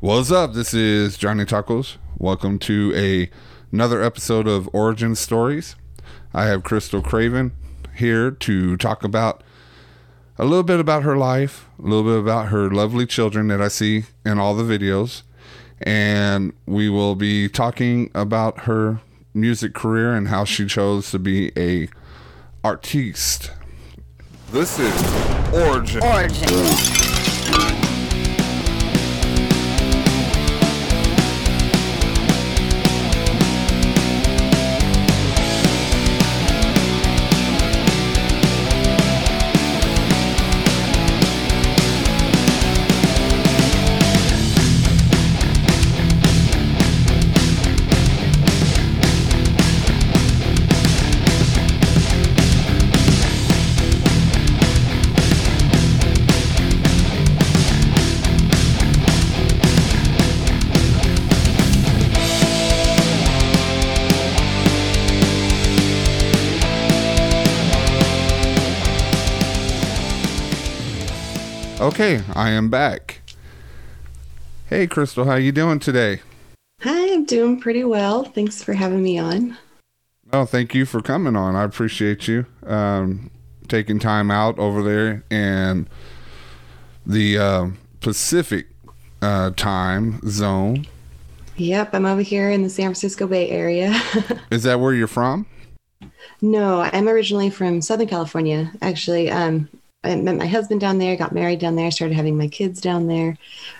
What's up? This is Johnny Tacos. Welcome to a another episode of Origin Stories. I have Krystal Craven here to talk about a little bit about her life, a little bit about her lovely children that I see in all the videos, and we will be talking about her music career and how she chose to be a artiste. This is Origin. Origin. Okay, I am back. Hey, Krystal, how you doing today? Hi, I'm doing pretty well. Thanks for having me on. Oh, thank you for coming on. I appreciate you um, taking time out over there in the uh, Pacific uh, time zone. Yep, I'm over here in the San Francisco Bay Area. Is that where you're from? no, I'm originally from Southern California. Actually, um, I met my husband down there, got married down there, started having my kids down there.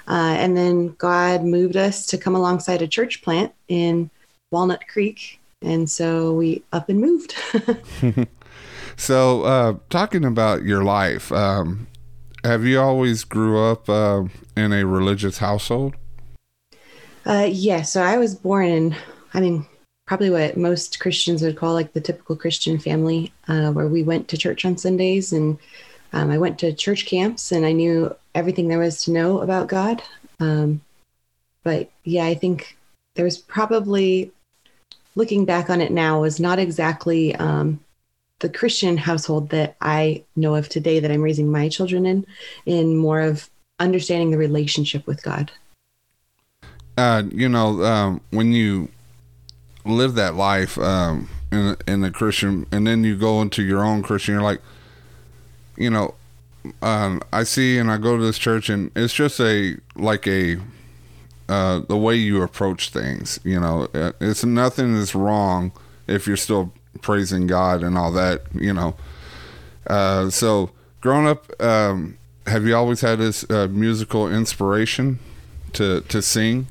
Uh, and then God moved us to come alongside a church plant in Walnut Creek. And so we up and moved. So, uh, talking about your life, um, have you always grew up uh, in a religious household? Uh, yeah, so I was born in, I mean, probably what most Christians would call like the typical Christian family, uh, where we went to church on Sundays and um, I went to church camps and I knew everything there was to know about God. Um, but yeah, I think there was probably, looking back on it now, was not exactly um, the Christian household that I know of today that I'm raising my children in, in more of understanding the relationship with God. uh, you know, um, when you live that life um, in in the Christian, and then you go into your own Christian, you're like, you know, um, I see and I go to this church, and it's just a like a uh, the way you approach things. You know, Uh, it's nothing is wrong if you're still praising God and all that. You know, uh, so growing up, um, have you always had this uh, musical inspiration to to sing?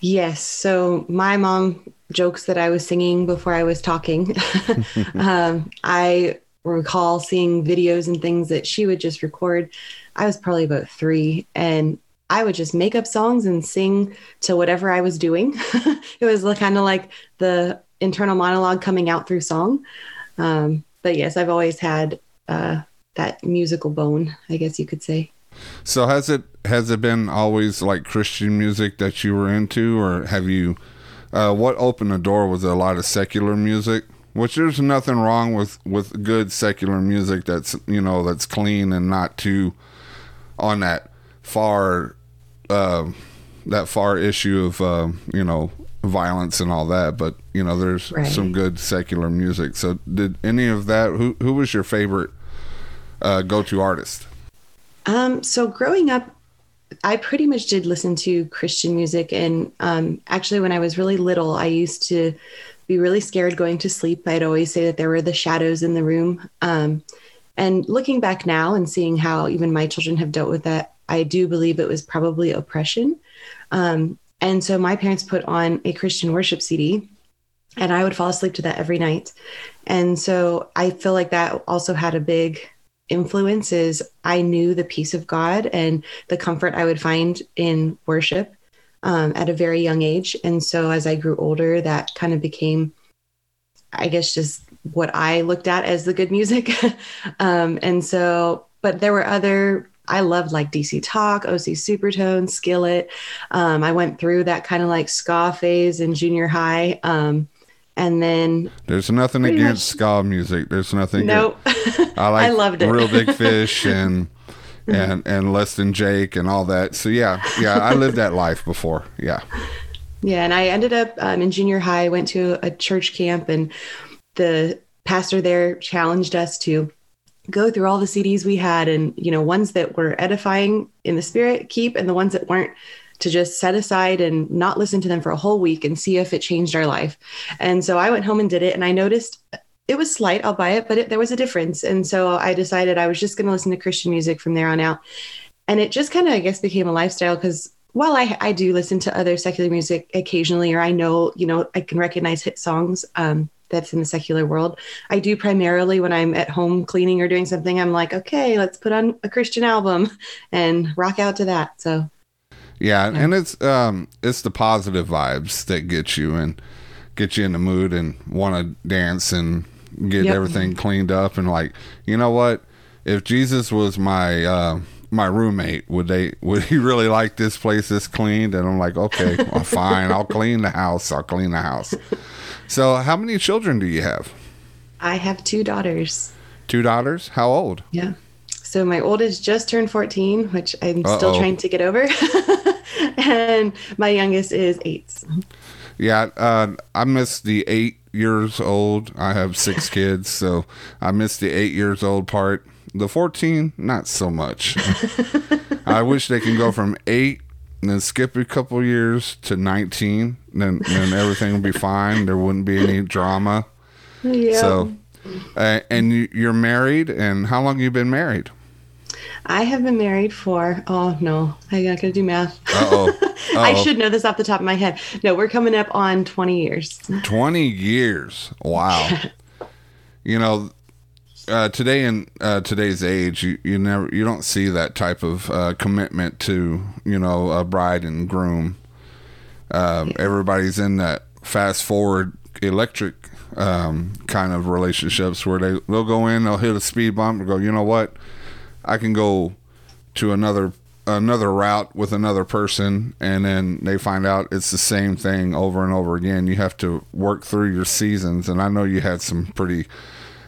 Yes. So my mom jokes that I was singing before I was talking. um, I recall seeing videos and things that she would just record. I was probably about three, and I would just make up songs and sing to whatever I was doing. it was kind of like the internal monologue coming out through song. Um, but yes, I've always had uh, that musical bone, I guess you could say. So has it has it been always like Christian music that you were into, or have you? Uh, what opened the door was a lot of secular music, which there's nothing wrong with with good secular music that's you know that's clean and not too on that far uh, that far issue of uh, you know violence and all that. But you know there's Right. some good secular music. So did any of that? Who who was your favorite uh, go to artist? Um, so growing up, I pretty much did listen to Christian music, and um, actually, when I was really little, I used to be really scared going to sleep. I'd always say that there were the shadows in the room. Um, and looking back now and seeing how even my children have dealt with that, I do believe it was probably oppression. Um, and so my parents put on a Christian worship CD, and I would fall asleep to that every night. And so I feel like that also had a big influence is I knew the peace of God and the comfort I would find in worship um, at a very young age. And so as I grew older, that kind of became, I guess, just what I looked at as the good music. um, and so, but there were other. I loved like DC Talk, OC Supertone, Skillet. Um, I went through that kind of like ska phase in junior high. Um, and then There's nothing against much- ska music. There's nothing. nope, I like I loved it. Reel Big Fish and and and less than Jake and all that. So yeah, yeah, I lived that life before. Yeah. Yeah, and I ended up um, in junior high. Went to a church camp, and the pastor there challenged us to go through all the CDs we had, and you know, ones that were edifying in the spirit, keep, and the ones that weren't, to just set aside and not listen to them for a whole week and see if it changed our life. And so I went home and did it, and I noticed it was slight. I'll buy it, but it, there was a difference. And so I decided I was just going to listen to Christian music from there on out. And it just kind of, I guess, became a lifestyle because while I, I do listen to other secular music occasionally, or I know, you know, I can recognize hit songs um, that's in the secular world. I do primarily when I'm at home cleaning or doing something, I'm like, okay, let's put on a Christian album and rock out to that. So, yeah, yeah. and it's um, it's the positive vibes that get you and get you in the mood and want to dance and get yep. everything cleaned up and like you know what? If jesus was my uh my roommate would they would he really like this place this cleaned? And i'm like okay well, fine. I'll clean the house. I'll clean the house. So how many children do you have? I have two daughters. Two daughters? How old? Yeah. So my oldest just turned 14 which i'm Uh-oh. still trying to get over. And my youngest is eight. Yeah uh, i missed the eight years old. I have six kids, so I missed the eight years old part. The 14, not so much. I wish they can go from eight and then skip a couple years to 19. Then, then everything would be fine. There wouldn't be any drama. Yeah. So, uh, and you're married, and how long you been married? I have been married for oh no, I gotta do math. oh. I should know this off the top of my head. No, we're coming up on twenty years. Twenty years. Wow. you know, uh, today in uh, today's age, you, you never you don't see that type of uh, commitment to you know a bride and groom. Um, yeah. Everybody's in that fast forward electric um, kind of relationships where they they'll go in, they'll hit a speed bump, and go, you know what, I can go to another another route with another person and then they find out it's the same thing over and over again. You have to work through your seasons and i know you had some pretty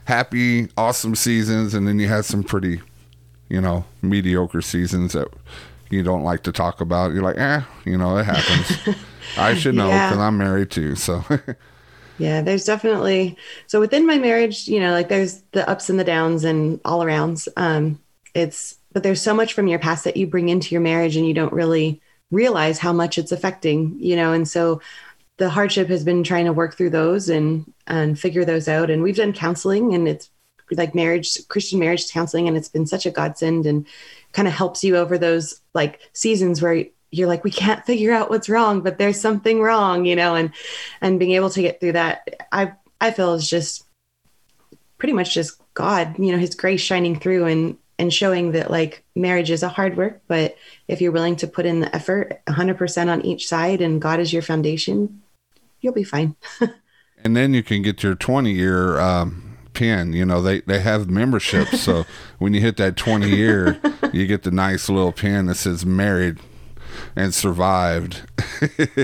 happy awesome seasons and then you had some pretty you know mediocre seasons that you don't like to talk about. You're like eh you know it happens. I should know because yeah. i'm married too so. Yeah there's definitely so within my marriage you know like there's the ups and the downs and all arounds. Um it's but there's so much from your past that you bring into your marriage and you don't really realize how much it's affecting you know? And so the hardship has been trying to work through those and and figure those out. And we've done counseling and it's like marriage christian marriage counseling and it's been such a godsend and kind of helps you over those like seasons where you're like we can't figure out what's wrong but there's something wrong you know? And and being able to get through that i i feel is just pretty much just god you know his grace shining through and and showing that like marriage is a hard work, but if you're willing to put in the effort 100% on each side and God is your foundation, you'll be fine. and then you can get your 20 year um, pin. You know, they, they have memberships. So when you hit that 20 year, you get the nice little pin that says married and survived.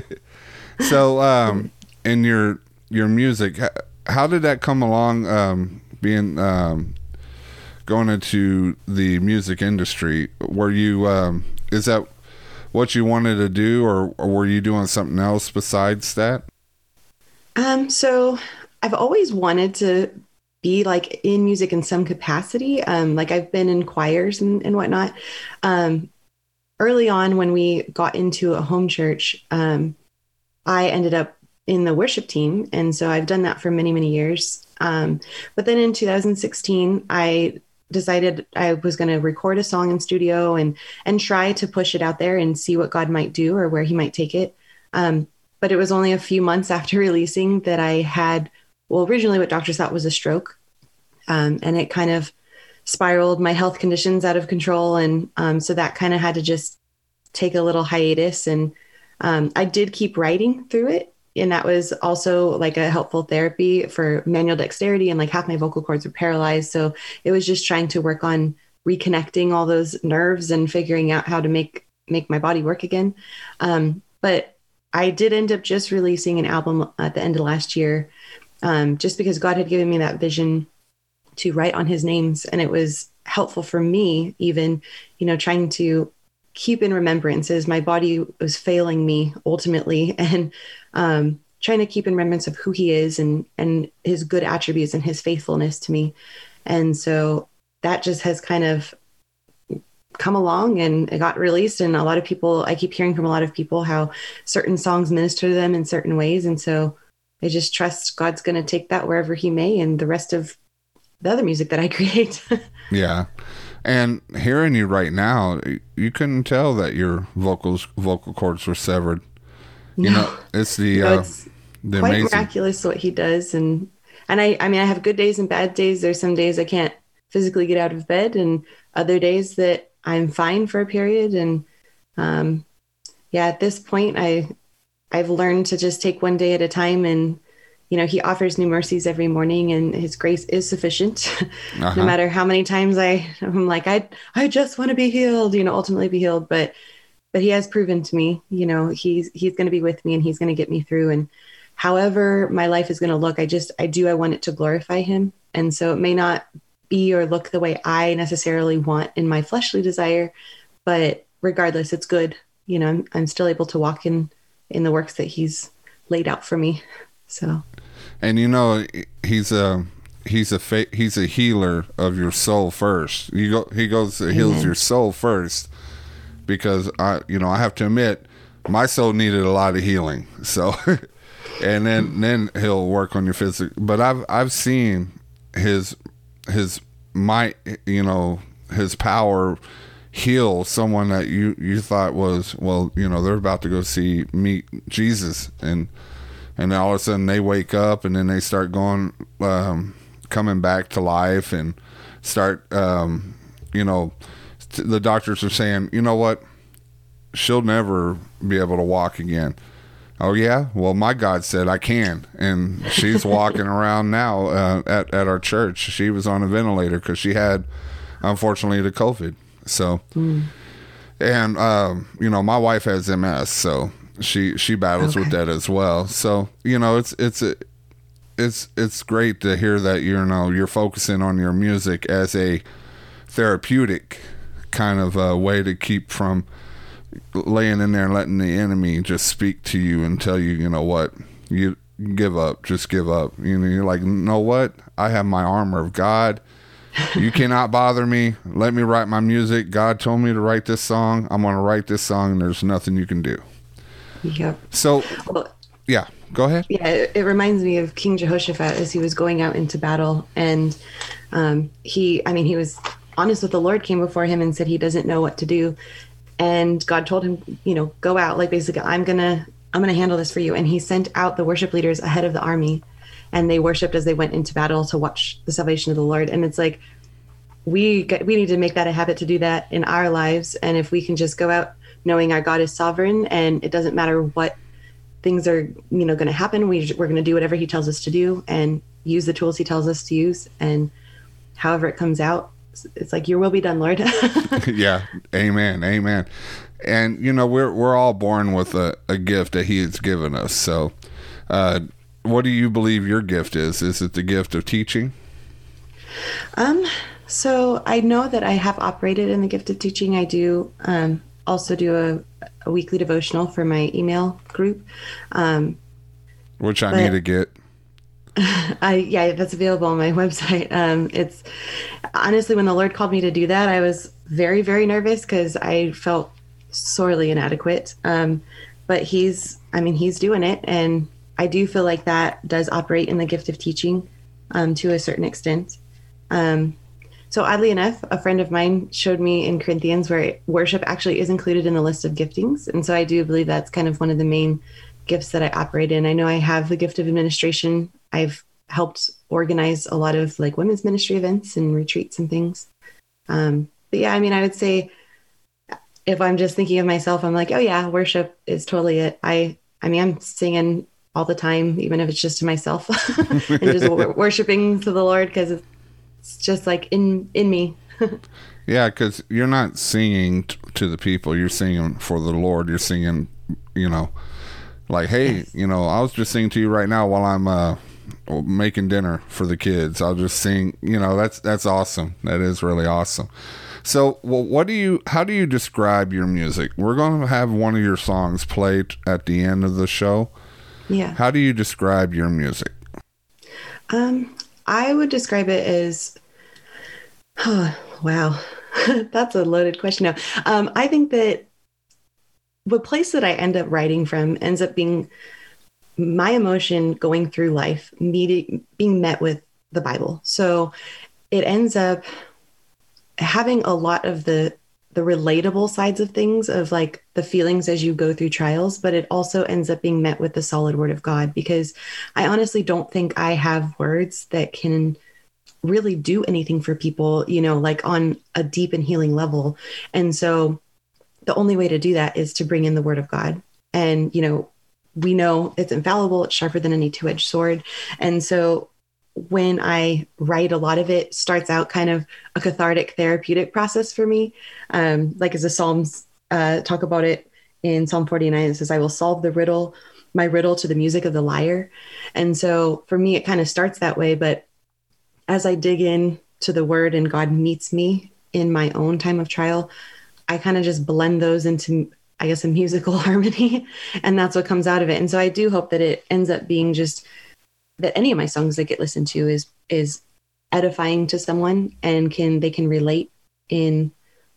so, um, in your, your music, how did that come along? Um, being, um, going into the music industry, were you um, is that what you wanted to do, or, or were you doing something else besides that? Um, so I've always wanted to be like in music in some capacity. Um, like I've been in choirs and, and whatnot. Um, early on, when we got into a home church, um, I ended up in the worship team, and so I've done that for many, many years. Um, but then in 2016, I decided I was going to record a song in studio and and try to push it out there and see what God might do or where He might take it. Um, but it was only a few months after releasing that I had, well, originally what doctors thought was a stroke, um, and it kind of spiraled my health conditions out of control, and um, so that kind of had to just take a little hiatus. And um, I did keep writing through it, and that was also like a helpful therapy for manual dexterity and like half my vocal cords were paralyzed. So it was just trying to work on reconnecting all those nerves and figuring out how to make make my body work again. Um, but i did end up just releasing an album at the end of last year um, just because god had given me that vision to write on his names. And it was helpful for me, even, you know, trying to keep in remembrance as my body was failing me ultimately and um, trying to keep in remembrance of who he is and and his good attributes and his faithfulness to me. And so that just has kind of come along and it got released. And a lot of people i keep hearing from a lot of people how certain songs minister to them in certain ways. And so i just trust god's going to take that wherever he may and the rest of the other music that i create. Yeah and hearing you right now you couldn't tell that your vocals vocal cords were severed. You No. know it's the No, uh, the quite amazing miraculous what he does. And and i i mean i have good days and bad days. There's some days i can't physically get out of bed and other days that i'm fine for a period. And um yeah at this point i i've learned to just take one day at a time and you know he offers new mercies every morning and his grace is sufficient. Uh-huh. no matter how many times i i'm like i i just want to be healed you know ultimately be healed. But but he has proven to me you know he's he's going to be with me and he's going to get me through. And however my life is going to look i just i do i want it to glorify him. And so it may not be or look the way i necessarily want in my fleshly desire but regardless it's good. You know i'm, I'm still able to walk in in the works that he's laid out for me so. And you know he's a he's a fa- he's a healer of your soul first. You go he goes heals your soul first because i you know i have to admit my soul needed a lot of healing. So and then then he'll work on your physical but i've i've seen his his might you know his power heal someone that you you thought was well you know they're about to go see meet jesus. And and all of a sudden they wake up and then they start going um, coming back to life and start um, you know the doctors are saying you know what? She'll never be able to walk again. Oh yeah? Well my god said i can. And she's walking around now uh, at, at our church. She was on a ventilator because she had unfortunately the covid. So and um, you know my wife has ms so she she battles with that as well. So you know it's it's a it's it's great to hear that you know you're focusing on your music as a therapeutic kind of uh, way to keep from laying in there and letting the enemy just speak to you and tell you you know what you give up just give up. You know you're like know what? I have my armor of god. You cannot bother me. Let me write my music. God told me to write this song. I'm going to write this song and there's nothing you can do yep. So well yeah go ahead. yeah it, it reminds me of king jehoshaphat as he was going out into battle and um, he i mean he was honest with the lord came before him and said he doesn't know what to do. And god told him you know go out like basically i'm gonna i'm gonna handle this for you. And he sent out the worship leaders ahead of the army and they worshiped as they went into battle to watch the salvation of the lord. And it's like we get, we need to make that a habit to do that in our lives. And if we can just go out knowing our god is sovereign and it doesn't matter what things are you know going to happen we, we're going to do whatever he tells us to do and use the tools he tells us to use. And however it comes out it's like your will be done lord. Yeah. Amen. Amen. And you know we're we're all born with a, a gift that he has given us. So uh what do you believe your gift is? Is it the gift of teaching? Um so i know that i have operated in the gift of teaching. I do um also do a, a weekly devotional for my email group um which i need to get I yeah, that's available on my website. Um, it's honestly when the Lord called me to do that, I was very very nervous because I felt sorely inadequate. Um, but He's, I mean, He's doing it, and I do feel like that does operate in the gift of teaching um, to a certain extent. Um, so oddly enough, a friend of mine showed me in Corinthians where worship actually is included in the list of giftings, and so I do believe that's kind of one of the main gifts that I operate in. I know I have the gift of administration. I've helped organize a lot of like women's ministry events and retreats and things. Um, but yeah, I mean, I would say if I'm just thinking of myself, I'm like, oh yeah, worship is totally it. I, I mean, I'm singing all the time, even if it's just to myself and just wor- worshiping to the Lord because it's just like in in me. yeah because you're not singing t- to the people you're singing for the lord you're singing you know like hey Yes. you know i was just singing to you right now while i'm uh making dinner for the kids. I'll just sing. You know, that's that's awesome. That is really awesome. So, well, what do you? How do you describe your music? We're going to have one of your songs played at the end of the show. Yeah. How do you describe your music? Um, I would describe it as, oh, wow, that's a loaded question. Now, um, I think that the place that I end up writing from ends up being my emotion going through life, meeting, being met with the Bible. So it ends up having a lot of the the relatable sides of things of like the feelings as you go through trials but it also ends up being met with the solid word of god because i honestly don't think i have words that can really do anything for people you know like on a deep and healing level. And so the only way to do that is to bring in the word of god. And you know we know it's infallible it's sharper than any two-edged sword. And so when I write, a lot of it starts out kind of a cathartic therapeutic process for me. Um, like as the Psalms uh, talk about it in Psalm 49, it says, I will solve the riddle, my riddle to the music of the lyre. And so for me, it kind of starts that way. But as I dig in to the word and God meets me in my own time of trial, I kind of just blend those into, I guess, a musical harmony. And that's what comes out of it. And so I do hope that it ends up being just that any of my songs that get listened to is is edifying to someone and can they can relate in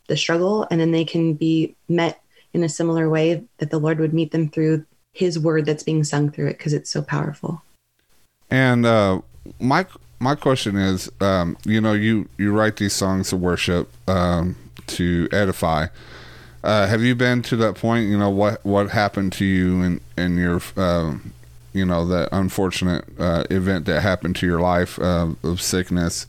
the struggle and then they can be met in a similar way that the lord would meet them through his word that's being sung through it because it's so powerful and uh my my question is um you know you you write these songs to worship um to edify uh, have you been to that point? You know what what happened to you in in your um, you know that unfortunate uh, event that happened to your life uh, of sickness.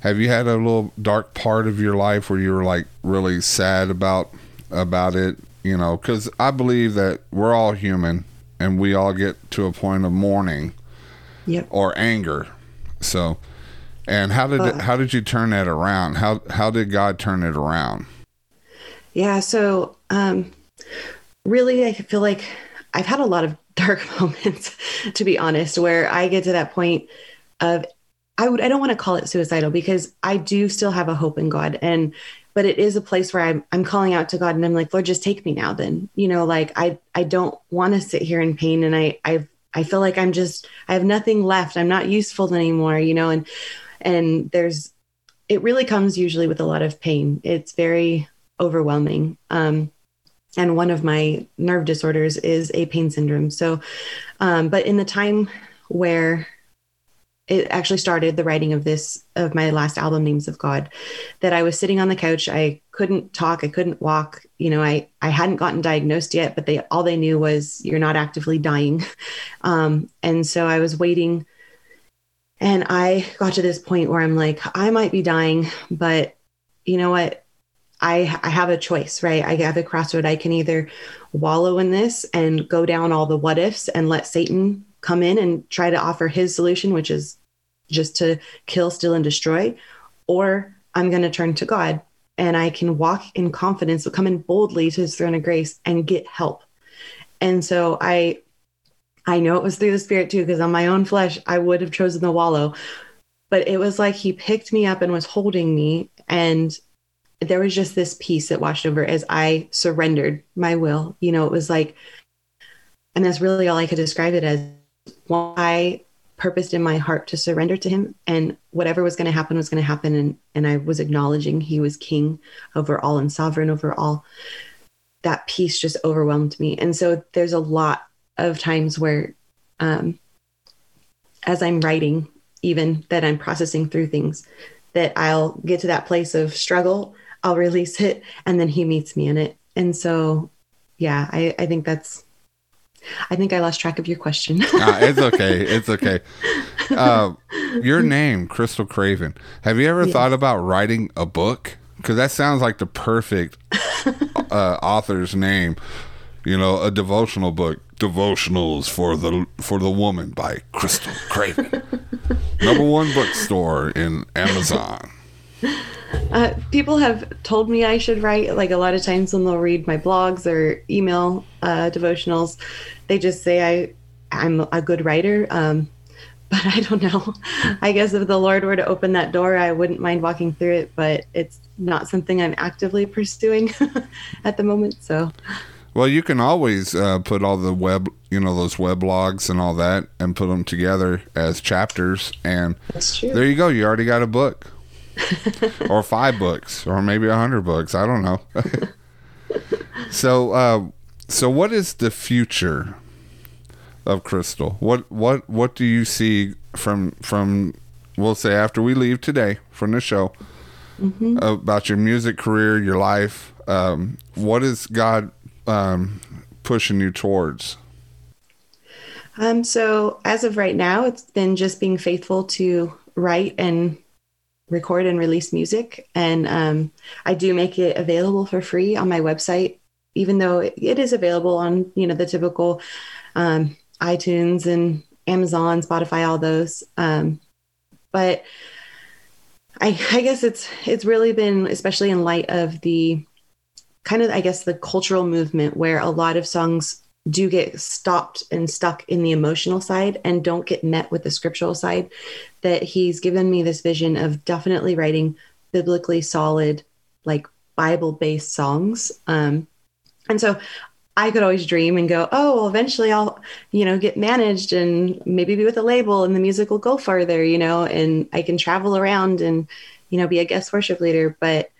Have you had a little dark part of your life where you were like really sad about about it? You know because i believe that we're all human and we all get to a point of mourning yep. or anger. So and how did uh, how did you turn that around? How how did god turn it around? Yeah so um really i feel like i've had a lot of dark moments, to be honest, where I get to that point of I would I don't want to call it suicidal because I do still have a hope in God and but it is a place where I'm I'm calling out to God and I'm like, Lord, just take me now then. You know, like I I don't want to sit here in pain and I I I feel like I'm just I have nothing left. I'm not useful anymore, you know, and and there's it really comes usually with a lot of pain. It's very overwhelming. Um and one of my nerve disorders is a pain syndrome. So, um, but in the time where it actually started the writing of this of my last album names of god that i was sitting on the couch i couldn't talk i couldn't walk you know i i hadn't gotten diagnosed yet but they all they knew was you're not actively dying um, and so i was waiting and i got to this point where i'm like i might be dying but you know what I, I have a choice, right? I have a crossroad. I can either wallow in this and go down all the what ifs and let Satan come in and try to offer his solution, which is just to kill, steal, and destroy, or I'm going to turn to God and I can walk in confidence, come in boldly to his throne of grace and get help. And so I I know it was through the spirit too, because on my own flesh, I would have chosen the wallow. But it was like he picked me up and was holding me and there was just this peace that washed over as I surrendered my will. You know, it was like, and that's really all I could describe it as. I purposed in my heart to surrender to him and whatever was going to happen was going to happen and and I was acknowledging he was king over all and sovereign over all that peace just overwhelmed me and so there's a lot of times where um as I'm writing even that I'm processing through things that I'll get to that place of struggle I'll release it and then he meets me in it. And so, yeah, I, I think that's, I think I lost track of your question. uh, it's okay. It's okay. Uh, your name, Krystal Craven. Have you ever yes. thought about writing a book? Because that sounds like the perfect uh, author's name. You know, a devotional book, devotionals for the for the woman by Krystal Craven, number one bookstore in Amazon. Uh, people have told me I should write. Like a lot of times when they'll read my blogs or email uh, devotionals, they just say I I'm a good writer. Um, but I don't know. I guess if the Lord were to open that door, I wouldn't mind walking through it, but it's not something I'm actively pursuing at the moment. So, well, you can always uh, put all the web, you know, those web logs and all that, and put them together as chapters, and there you go. You already got a book, or five books, or maybe a hundred books. I don't know. so, uh, so what is the future of Krystal? What what what do you see from from we'll say after we leave today from the show mm-hmm. about your music career, your life? Um, what is God um, pushing you towards? Um, so as of right now, it's been just being faithful to write and record and release music, and um, I do make it available for free on my website, even though it is available on you know the typical um, iTunes and Amazon, Spotify, all those. Um, but I, I guess it's it's really been, especially in light of the kind of, I guess, the cultural movement where a lot of songs do get stopped and stuck in the emotional side and don't get met with the scriptural side. That he's given me this vision of definitely writing biblically solid, like Bible based songs. Um, and so I could always dream and go, oh, well, eventually I'll, you know, get managed and maybe be with a label and the music will go farther, you know, and I can travel around and, you know, be a guest worship leader. But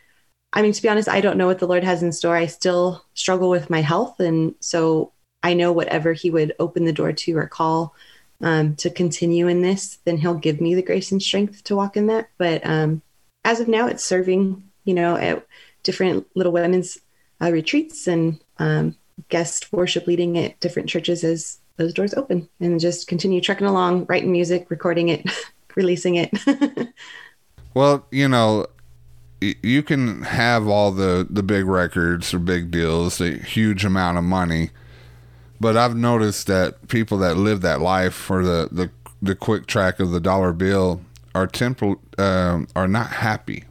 I mean, to be honest, I don't know what the Lord has in store. I still struggle with my health. And so I know whatever He would open the door to or call um, to continue in this, then He'll give me the grace and strength to walk in that. But um, as of now, it's serving, you know, at different little women's uh, retreats and, um, guest worship leading at different churches as those doors open and just continue trucking along, writing music, recording it, releasing it. well, you know, you can have all the the big records or big deals, a huge amount of money, but I've noticed that people that live that life for the the the quick track of the dollar bill are temple uh, are not happy.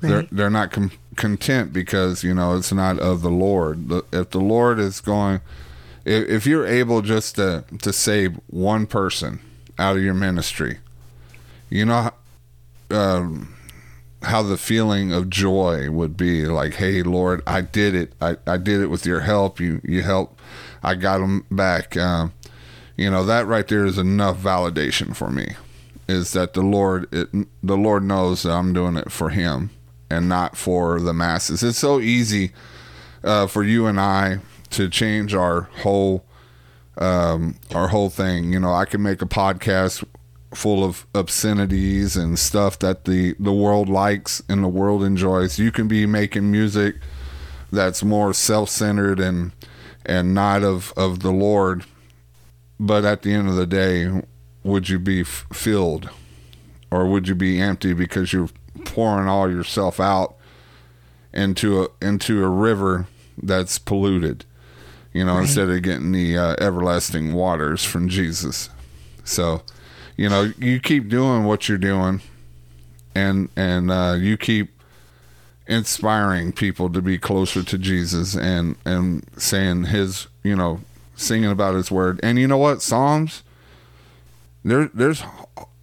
Right. They're they're not com- content because you know it's not of the Lord. If the Lord is going, if, if you're able just to to save one person out of your ministry, you know um, how the feeling of joy would be. Like, hey, Lord, I did it. I, I did it with your help. You you help. I got them back. Um, you know that right there is enough validation for me. Is that the Lord? It, the Lord knows that I'm doing it for Him and not for the masses. It's so easy uh, for you and I to change our whole um, our whole thing. You know, I can make a podcast full of obscenities and stuff that the the world likes and the world enjoys. You can be making music that's more self-centered and and not of of the Lord. But at the end of the day, would you be f- filled or would you be empty because you're pouring all yourself out into a into a river that's polluted you know right. instead of getting the uh, everlasting waters from jesus so you know you keep doing what you're doing and and uh, you keep inspiring people to be closer to jesus and and saying his you know singing about his word and you know what psalms there there's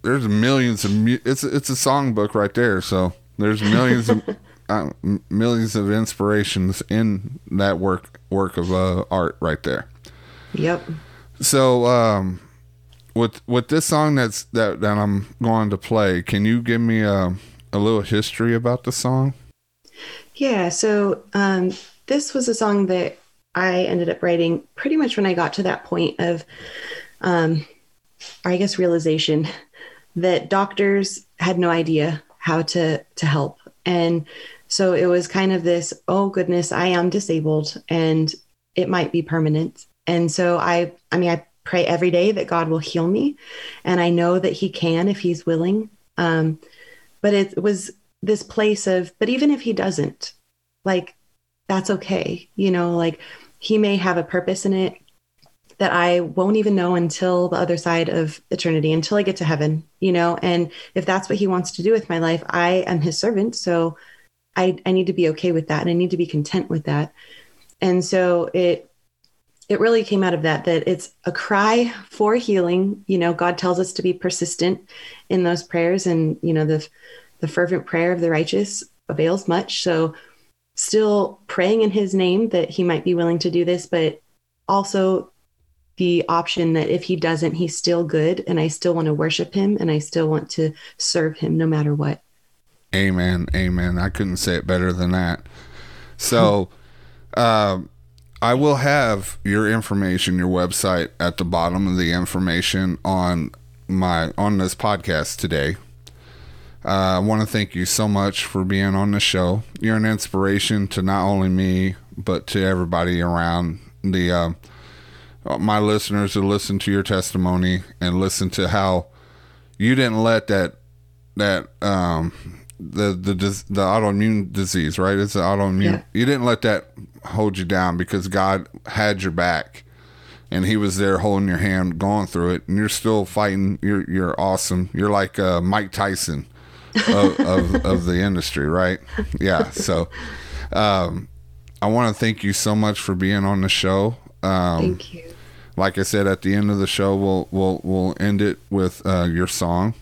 there's millions of mu- it's it's a songbook right there. So there's millions of uh, millions of inspirations in that work work of uh, art right there. Yep. So um, with with this song that's that that I'm going to play, can you give me a a little history about the song? Yeah. So um, this was a song that I ended up writing pretty much when I got to that point of, um, I guess, realization that doctors had no idea how to to help and so it was kind of this oh goodness i am disabled and it might be permanent and so i i mean i pray every day that god will heal me and i know that he can if he's willing um but it was this place of but even if he doesn't like that's okay you know like he may have a purpose in it that I won't even know until the other side of eternity, until I get to heaven, you know? And if that's what he wants to do with my life, I am his servant. So I, I need to be okay with that. And I need to be content with that. And so it, it really came out of that that it's a cry for healing you know god tells us to be persistent in those prayers and you know the the fervent prayer of the righteous avails much. So still praying in his name that he might be willing to do this but also the option that if he doesn't he's still good and i still want to worship him and i still want to serve him no matter what. Amen. Amen. I couldn't say it better than that. So um I will have your information, your website at the bottom of the information on my on this podcast today. Uh, I want to thank you so much for being on the show. You're an inspiration to not only me but to everybody around the uh, my listeners who listen to your testimony and listen to how you didn't let that that um, the the the autoimmune disease, right? It's an autoimmune. Yeah. You didn't let that hold you down because God had your back, and He was there holding your hand, going through it, and you're still fighting. You're you're awesome. You're like uh, Mike Tyson of, of, of the industry, right? Yeah. So, um, I want to thank you so much for being on the show. Um, thank you. Like I said, at the end of the show, we'll we'll we'll end it with uh, your song.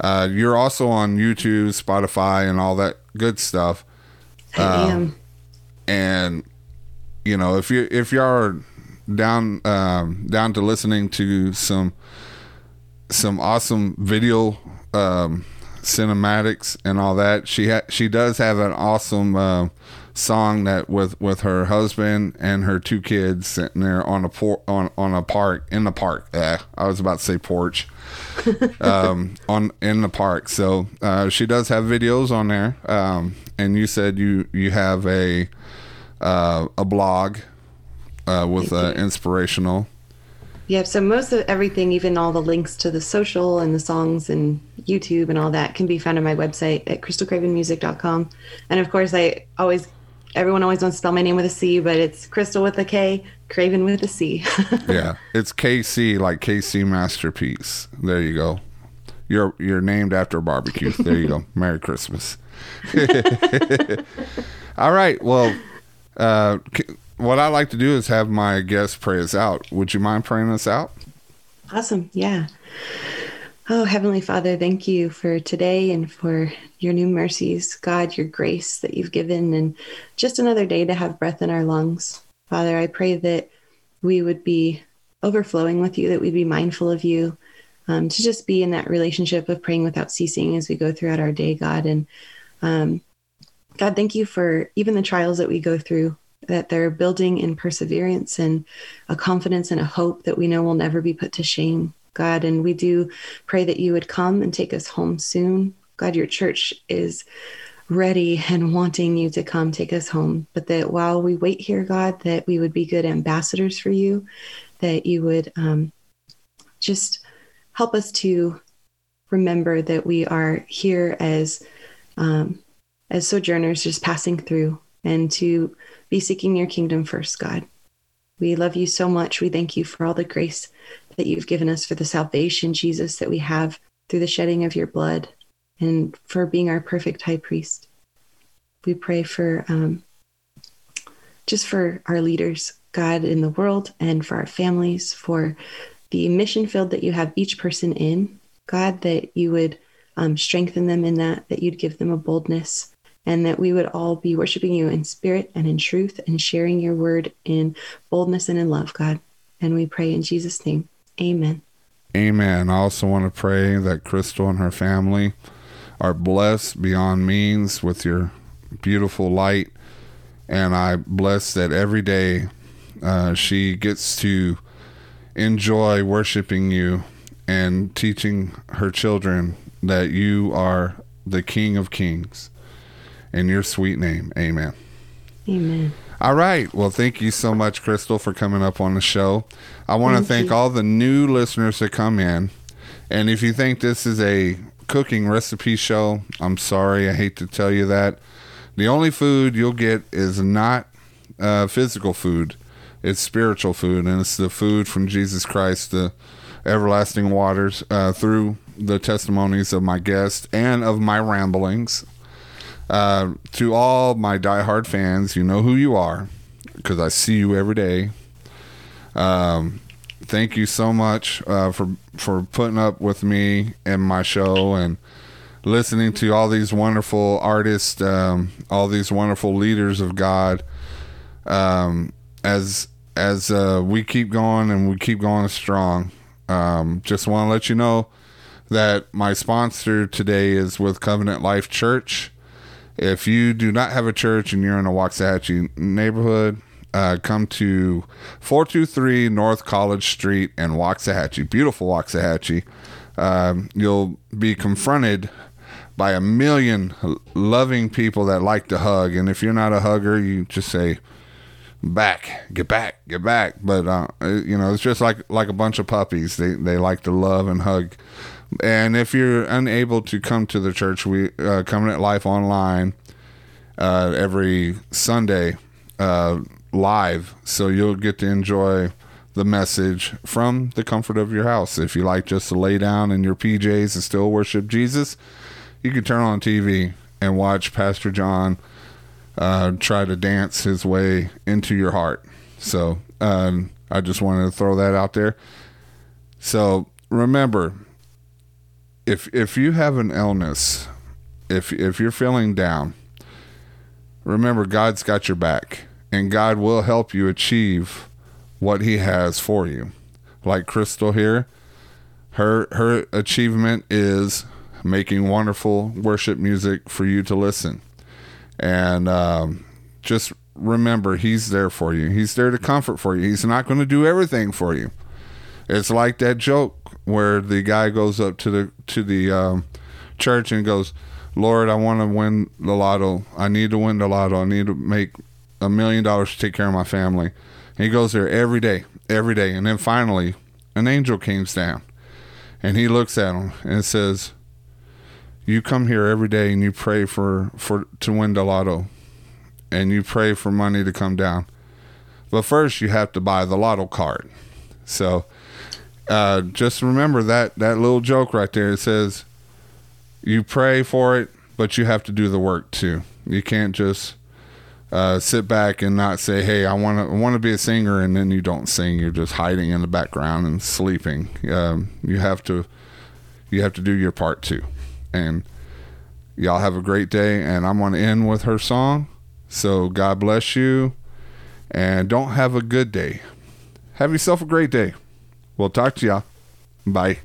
Uh, you're also on YouTube, Spotify, and all that good stuff. I um, am. And you know, if you if you are down um, down to listening to some some awesome video um, cinematics and all that, she ha- she does have an awesome uh, song that with with her husband and her two kids sitting there on a por- on on a park in the park. I was about to say porch. um, on in the park. So uh, she does have videos on there. Um, and you said you you have a uh, a blog uh, with uh, inspirational. Yeah, so most of everything, even all the links to the social and the songs and YouTube and all that, can be found on my website at krystalcravenmusic.com. And of course, I always everyone always wants to spell my name with a C, but it's Krystal with a K, Craven with a C. yeah, it's KC like KC Masterpiece. There you go. You're you're named after a barbecue. There you go. Merry Christmas. All right. Well, uh, what I like to do is have my guests pray us out. Would you mind praying us out? Awesome. Yeah. Oh, Heavenly Father, thank you for today and for your new mercies, God, your grace that you've given, and just another day to have breath in our lungs. Father, I pray that we would be overflowing with you, that we'd be mindful of you, um, to just be in that relationship of praying without ceasing as we go throughout our day, God. And um, God, thank you for even the trials that we go through, that they're building in perseverance and a confidence and a hope that we know will never be put to shame. God, and we do pray that you would come and take us home soon. God, your church is ready and wanting you to come take us home. But that while we wait here, God, that we would be good ambassadors for you, that you would um, just help us to remember that we are here as um, as sojourners, just passing through, and to be seeking your kingdom first, God. We love you so much. We thank you for all the grace that you've given us for the salvation, Jesus, that we have through the shedding of your blood and for being our perfect high priest. We pray for um, just for our leaders, God, in the world, and for our families, for the mission field that you have each person in, God, that you would um, strengthen them in that, that you'd give them a boldness, and that we would all be worshiping you in spirit and in truth and sharing your word in boldness and in love, God. And we pray in Jesus' name. Amen. Amen. I also want to pray that Krystal and her family are blessed beyond means with your beautiful light. And I bless that every day uh, she gets to enjoy worshiping you and teaching her children that you are the King of Kings. In your sweet name, amen. Amen. All right. Well, thank you so much, Krystal, for coming up on the show. I want to thank, all the new listeners that come in. And if you think this is a cooking recipe show, I'm sorry. I hate to tell you that. The only food you'll get is not uh, physical food, it's spiritual food. And it's the food from Jesus Christ, the everlasting waters, uh, through the testimonies of my guests and of my ramblings. Uh, to all my diehard fans, you know who you are because I see you every day. Um, thank you so much uh, for for putting up with me and my show and listening to all these wonderful artists, um, all these wonderful leaders of God. Um, as as uh, we keep going and we keep going strong, um, just want to let you know that my sponsor today is with Covenant Life Church. If you do not have a church and you're in a Waxahachie neighborhood, uh, come to 423 North College Street in Waxahachie, beautiful Waxahachie. Um, you'll be confronted by a million loving people that like to hug. And if you're not a hugger, you just say, back, get back, get back. But, uh, you know, it's just like, like a bunch of puppies. They, they like to love and hug. And if you're unable to come to the church, we, uh, Covenant Life Online, uh, every Sunday, uh, live, so you'll get to enjoy the message from the comfort of your house. If you like just to lay down in your PJs and still worship Jesus, you can turn on TV and watch Pastor John uh, try to dance his way into your heart. So um, I just wanted to throw that out there. So remember, if if you have an illness, if if you're feeling down, remember God's got your back and God will help you achieve what he has for you. Like Krystal here, her her achievement is making wonderful worship music for you to listen. And um, just remember, he's there for you. He's there to comfort for you. He's not going to do everything for you. It's like that joke where the guy goes up to the to the um, church and goes, "Lord, I want to win the lotto. I need to win the lotto. I need to make a million dollars to take care of my family. And he goes there every day, every day. And then finally, an angel comes down and he looks at him and says, You come here every day and you pray for, for to win the lotto and you pray for money to come down. But first, you have to buy the lotto card. So uh, just remember that, that little joke right there. It says, You pray for it, but you have to do the work too. You can't just uh, sit back and not say, "Hey, I want to want to be a singer," and then you don't sing. You're just hiding in the background and sleeping. Um, you have to you have to do your part too. And y'all have a great day. And I'm going to end with her song. So God bless you, and don't have a good day. Have yourself a great day. We'll talk to y'all. Bye.